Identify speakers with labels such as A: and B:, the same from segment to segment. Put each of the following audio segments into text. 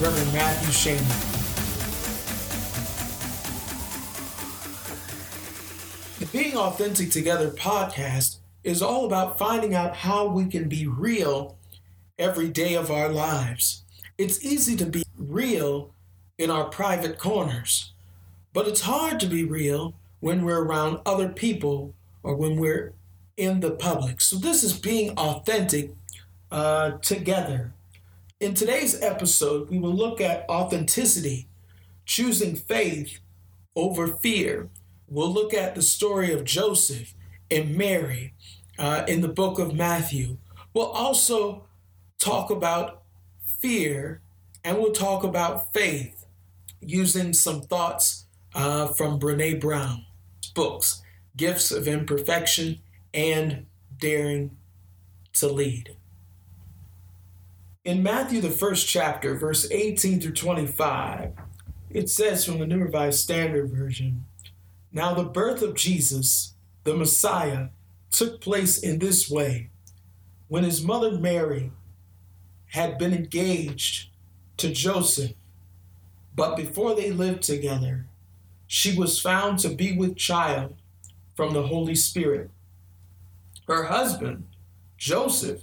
A: Reverend Matthew Shaman. The Being Authentic Together podcast is all about finding out how we can be real every day of our lives. It's easy to be real in our private corners, but it's hard to be real when we're around other people or when we're in the public. So, this is being authentic uh, together. In today's episode, we will look at authenticity, choosing faith over fear. We'll look at the story of Joseph and Mary uh, in the book of Matthew. We'll also talk about fear and we'll talk about faith using some thoughts uh, from Brene Brown's books, Gifts of Imperfection and Daring to Lead. In Matthew, the first chapter, verse 18 through 25, it says from the New Revised Standard Version Now the birth of Jesus, the Messiah, took place in this way. When his mother Mary had been engaged to Joseph, but before they lived together, she was found to be with child from the Holy Spirit. Her husband, Joseph,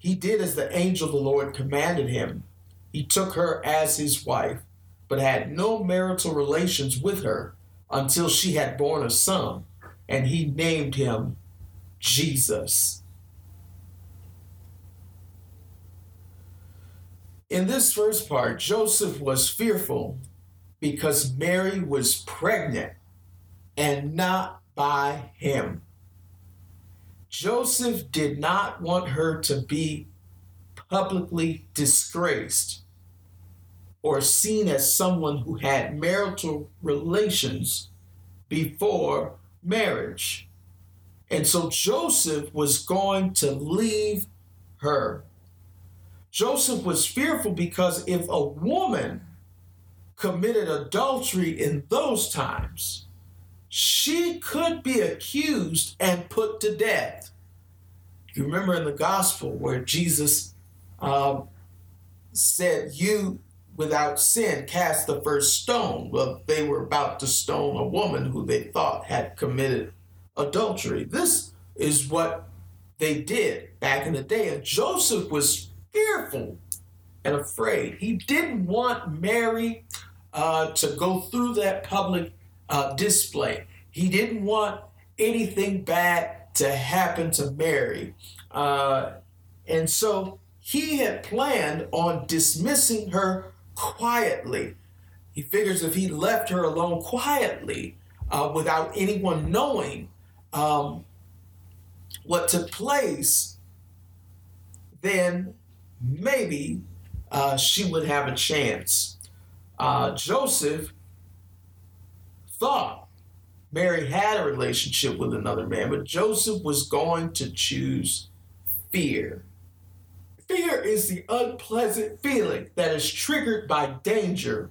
A: he did as the angel of the Lord commanded him. He took her as his wife, but had no marital relations with her until she had borne a son, and he named him Jesus. In this first part, Joseph was fearful because Mary was pregnant and not by him. Joseph did not want her to be publicly disgraced or seen as someone who had marital relations before marriage. And so Joseph was going to leave her. Joseph was fearful because if a woman committed adultery in those times, she could be accused and put to death. You remember in the gospel where Jesus um, said, You without sin cast the first stone. Well, they were about to stone a woman who they thought had committed adultery. This is what they did back in the day. And Joseph was fearful and afraid. He didn't want Mary uh, to go through that public uh, display. He didn't want anything bad to happen to Mary. Uh, and so he had planned on dismissing her quietly. He figures if he left her alone quietly uh, without anyone knowing um, what took place, then maybe uh, she would have a chance. Uh, Joseph thought Mary had a relationship with another man, but Joseph was going to choose fear. Fear is the unpleasant feeling that is triggered by danger,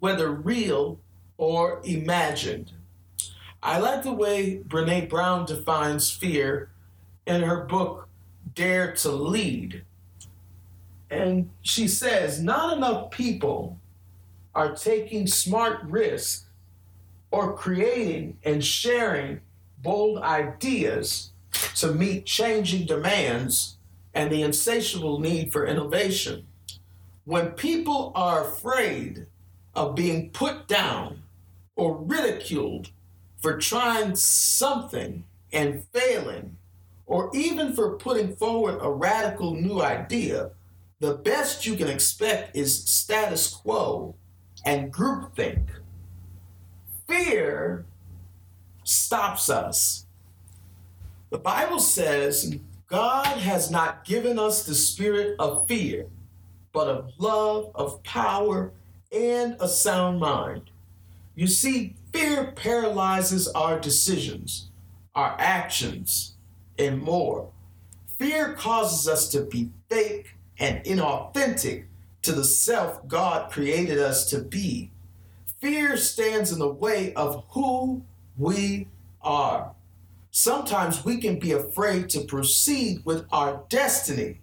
A: whether real or imagined. I like the way Brene Brown defines fear in her book, Dare to Lead. And she says, not enough people are taking smart risks or creating and sharing bold ideas to meet changing demands and the insatiable need for innovation. When people are afraid of being put down or ridiculed for trying something and failing, or even for putting forward a radical new idea, the best you can expect is status quo and groupthink. Fear stops us. The Bible says God has not given us the spirit of fear, but of love, of power, and a sound mind. You see, fear paralyzes our decisions, our actions, and more. Fear causes us to be fake and inauthentic to the self God created us to be. Fear stands in the way of who we are. Sometimes we can be afraid to proceed with our destiny.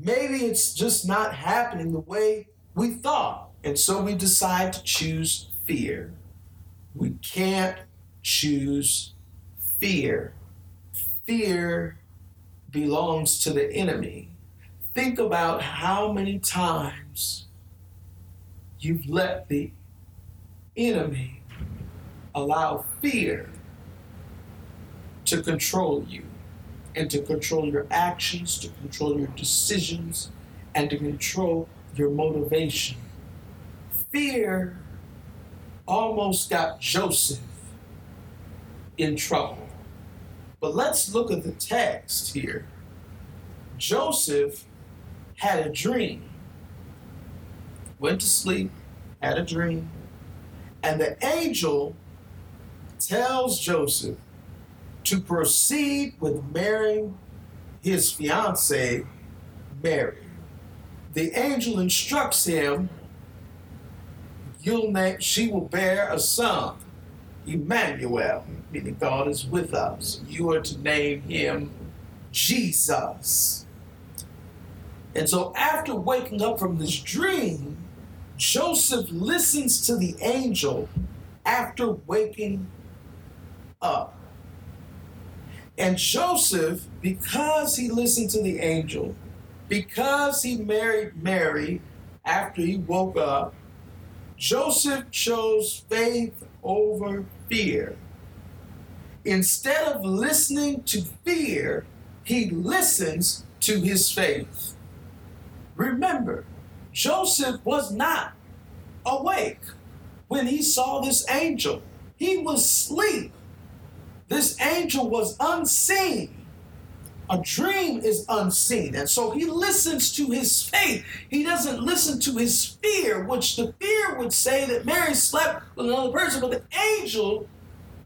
A: Maybe it's just not happening the way we thought, and so we decide to choose fear. We can't choose fear. Fear belongs to the enemy. Think about how many times you've let the enemy allow fear to control you and to control your actions, to control your decisions, and to control your motivation. Fear almost got Joseph in trouble. But let's look at the text here. Joseph had a dream, went to sleep, had a dream, and the angel tells Joseph to proceed with marrying his fiancee, Mary. The angel instructs him, you'll name, she will bear a son, Emmanuel, meaning God is with us. You are to name him Jesus. And so after waking up from this dream, Joseph listens to the angel after waking up. And Joseph, because he listened to the angel, because he married Mary after he woke up, Joseph chose faith over fear. Instead of listening to fear, he listens to his faith. Remember, Joseph was not awake when he saw this angel. He was asleep. This angel was unseen. A dream is unseen. And so he listens to his faith. He doesn't listen to his fear, which the fear would say that Mary slept with another person, but the angel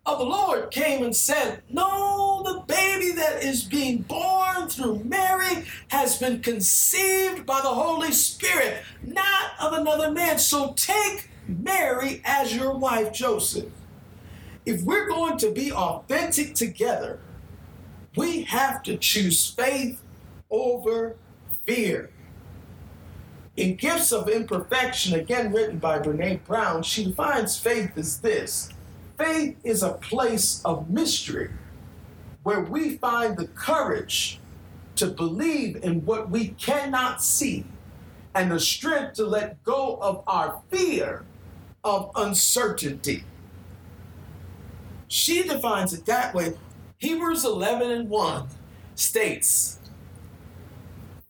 A: of the Lord came and said, No, baby that is being born through Mary has been conceived by the Holy Spirit, not of another man. So take Mary as your wife, Joseph if we're going to be authentic together, we have to choose faith over fear. In Gifts of Imperfection, again written by Brene Brown, she defines faith as this faith is a place of mystery where we find the courage to believe in what we cannot see and the strength to let go of our fear of uncertainty. She defines it that way. Hebrews 11 and 1 states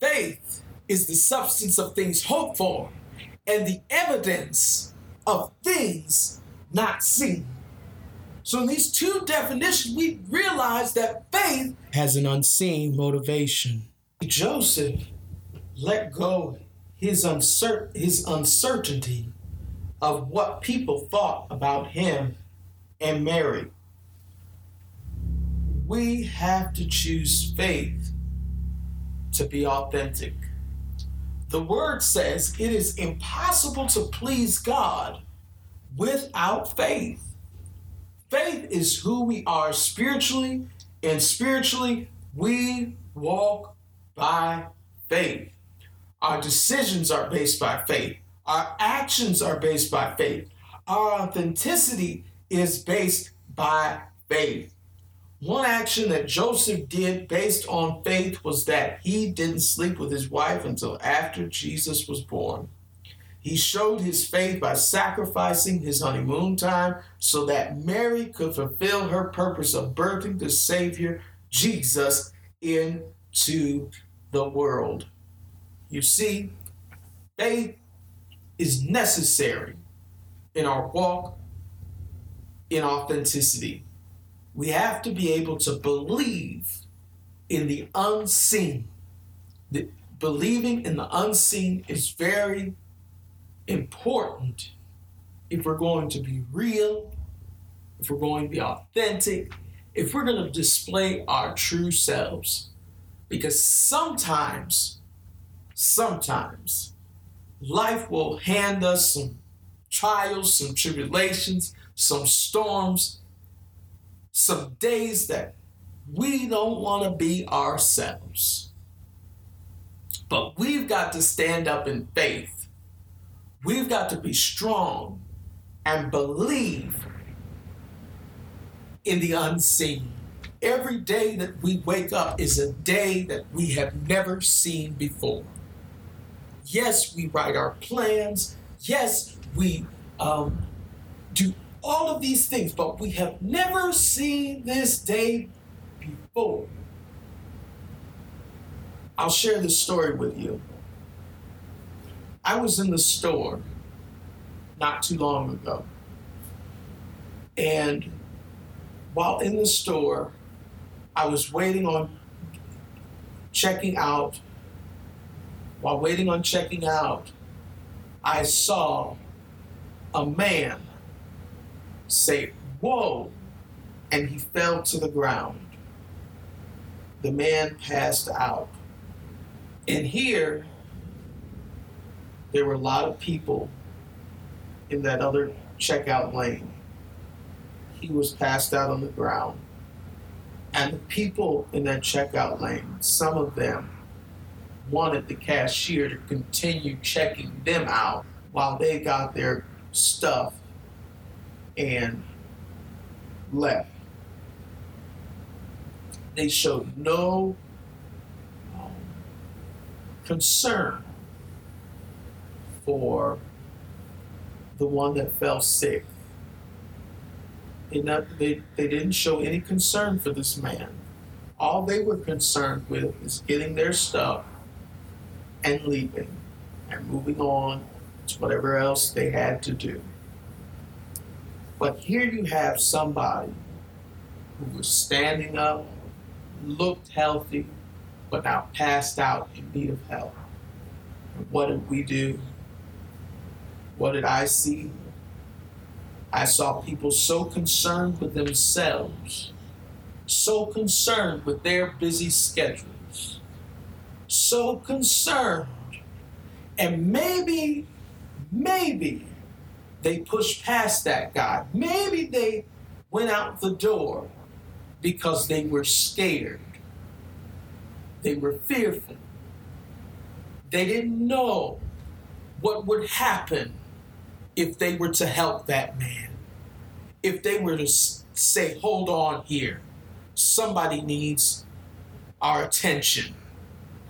A: faith is the substance of things hoped for and the evidence of things not seen. So, in these two definitions, we realize that faith has an unseen motivation. Joseph let go his, uncer- his uncertainty of what people thought about him and Mary. We have to choose faith to be authentic. The word says it is impossible to please God without faith. Faith is who we are spiritually, and spiritually, we walk by faith. Our decisions are based by faith. Our actions are based by faith. Our authenticity is based by faith. One action that Joseph did based on faith was that he didn't sleep with his wife until after Jesus was born. He showed his faith by sacrificing his honeymoon time so that Mary could fulfill her purpose of birthing the Savior, Jesus, into the world. You see, faith is necessary in our walk in authenticity. We have to be able to believe in the unseen. The, believing in the unseen is very important if we're going to be real, if we're going to be authentic, if we're going to display our true selves. Because sometimes, sometimes, life will hand us some trials, some tribulations, some storms, some days that we don't want to be ourselves. But we've got to stand up in faith. We've got to be strong and believe in the unseen. Every day that we wake up is a day that we have never seen before. Yes, we write our plans. Yes, we um, do all of these things, but we have never seen this day before. I'll share this story with you. I was in the store not too long ago. And while in the store, I was waiting on checking out. While waiting on checking out, I saw a man say, Whoa! And he fell to the ground. The man passed out. And here, there were a lot of people in that other checkout lane. He was passed out on the ground. And the people in that checkout lane, some of them wanted the cashier to continue checking them out while they got their stuff and left. They showed no um, concern for the one that fell sick. They, not, they, they didn't show any concern for this man. All they were concerned with is getting their stuff and leaving and moving on to whatever else they had to do. But here you have somebody who was standing up, looked healthy, but now passed out in need of help. And what did we do? What did I see? I saw people so concerned with themselves, so concerned with their busy schedules, so concerned, and maybe, maybe they pushed past that guy. Maybe they went out the door because they were scared. They were fearful. They didn't know what would happen if they were to help that man. If they were to say, hold on here, somebody needs our attention.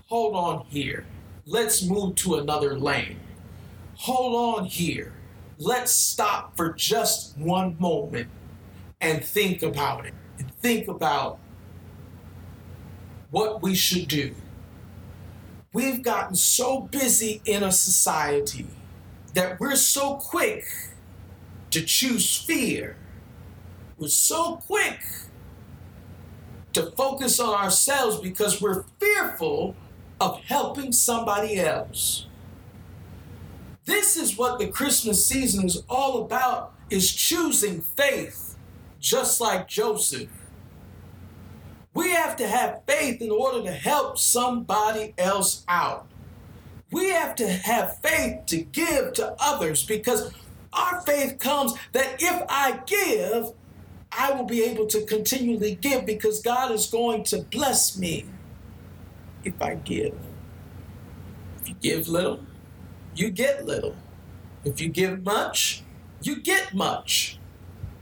A: Hold on here. Let's move to another lane. Hold on here let's stop for just one moment and think about it and think about what we should do. We've gotten so busy in a society that we're so quick to choose fear. We're so quick to focus on ourselves because we're fearful of helping somebody else. This is what the Christmas season is all about is choosing faith just like Joseph. We have to have faith in order to help somebody else out. We have to have faith to give to others because our faith comes that if I give, I will be able to continually give because God is going to bless me if I give. If you give little, you get little. If you give much, you get much.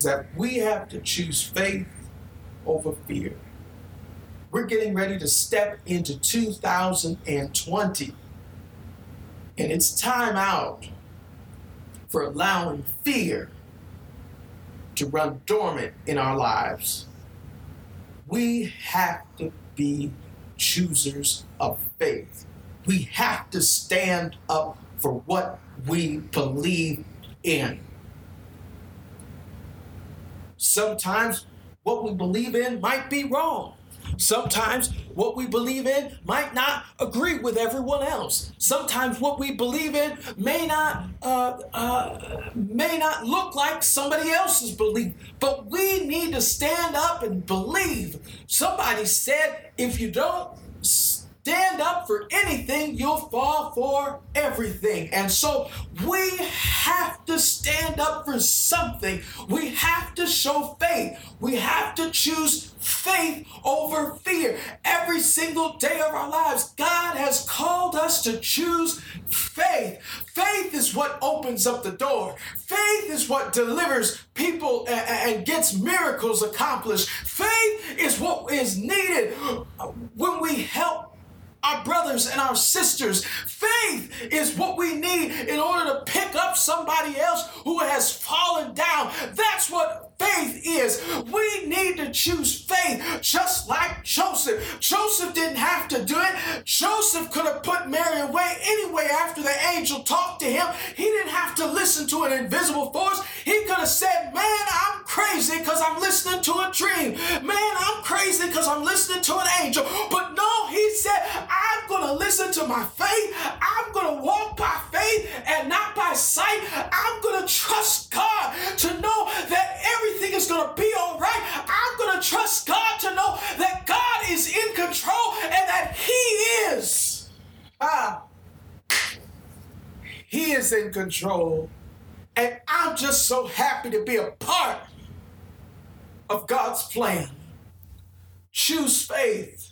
A: That we have to choose faith over fear. We're getting ready to step into 2020. And it's time out for allowing fear to run dormant in our lives. We have to be choosers of faith. We have to stand up for what we believe in. Sometimes what we believe in might be wrong. Sometimes what we believe in might not agree with everyone else. Sometimes what we believe in may not uh, uh, may not look like somebody else's belief. But we need to stand up and believe. Somebody said, if you don't stand up for anything, you'll fall for everything. And so we have to stand up for something. We have to show faith. We have to choose faith over fear. Every single day of our lives, God has called us to choose faith. Faith is what opens up the door. Faith is what delivers people and, gets miracles accomplished. Faith is what is needed when we help our brothers and our sisters. Faith is what we need in order to pick up somebody else who has fallen down. That's what faith is. We need to choose faith just like Joseph. Joseph didn't have to do it. Joseph could have put Mary away anyway after the angel talked to him. He didn't have to listen to an invisible force. He could have said, Man, I'm crazy because I'm listening to a dream. Man, I'm crazy because I'm listening to an angel. But no, he said, I'm going to listen to my faith. I'm going to walk by faith and not by sight. I'm going to trust God to know that everything is going to be all right. I'm going to trust God to know that God is in control and that He is. Ah. He is in control. And I'm just so happy to be a part of God's plan. Choose faith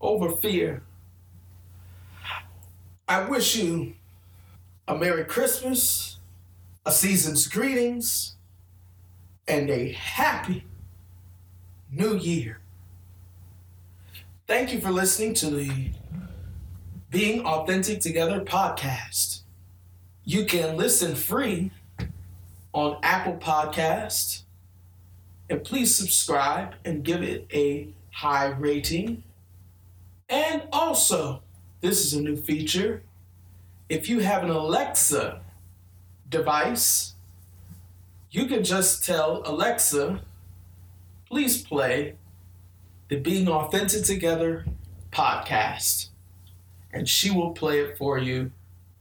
A: over fear. I wish you a Merry Christmas, a season's greetings, and a happy new year. Thank you for listening to the Being Authentic Together podcast. You can listen free on Apple Podcast, and please subscribe and give it a high rating. And also, this is a new feature. If you have an Alexa device, you can just tell Alexa, please play the Being Authentic Together podcast. And she will play it for you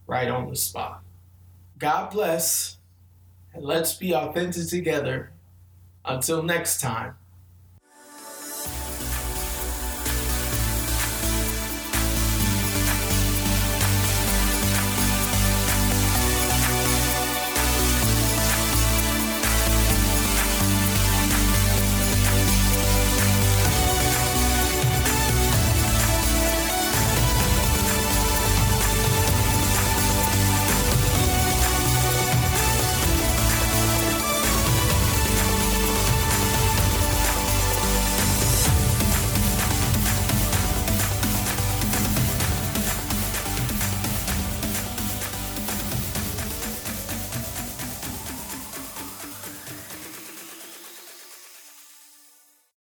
A: right on the spot. God bless, and let's be authentic together. Until next time.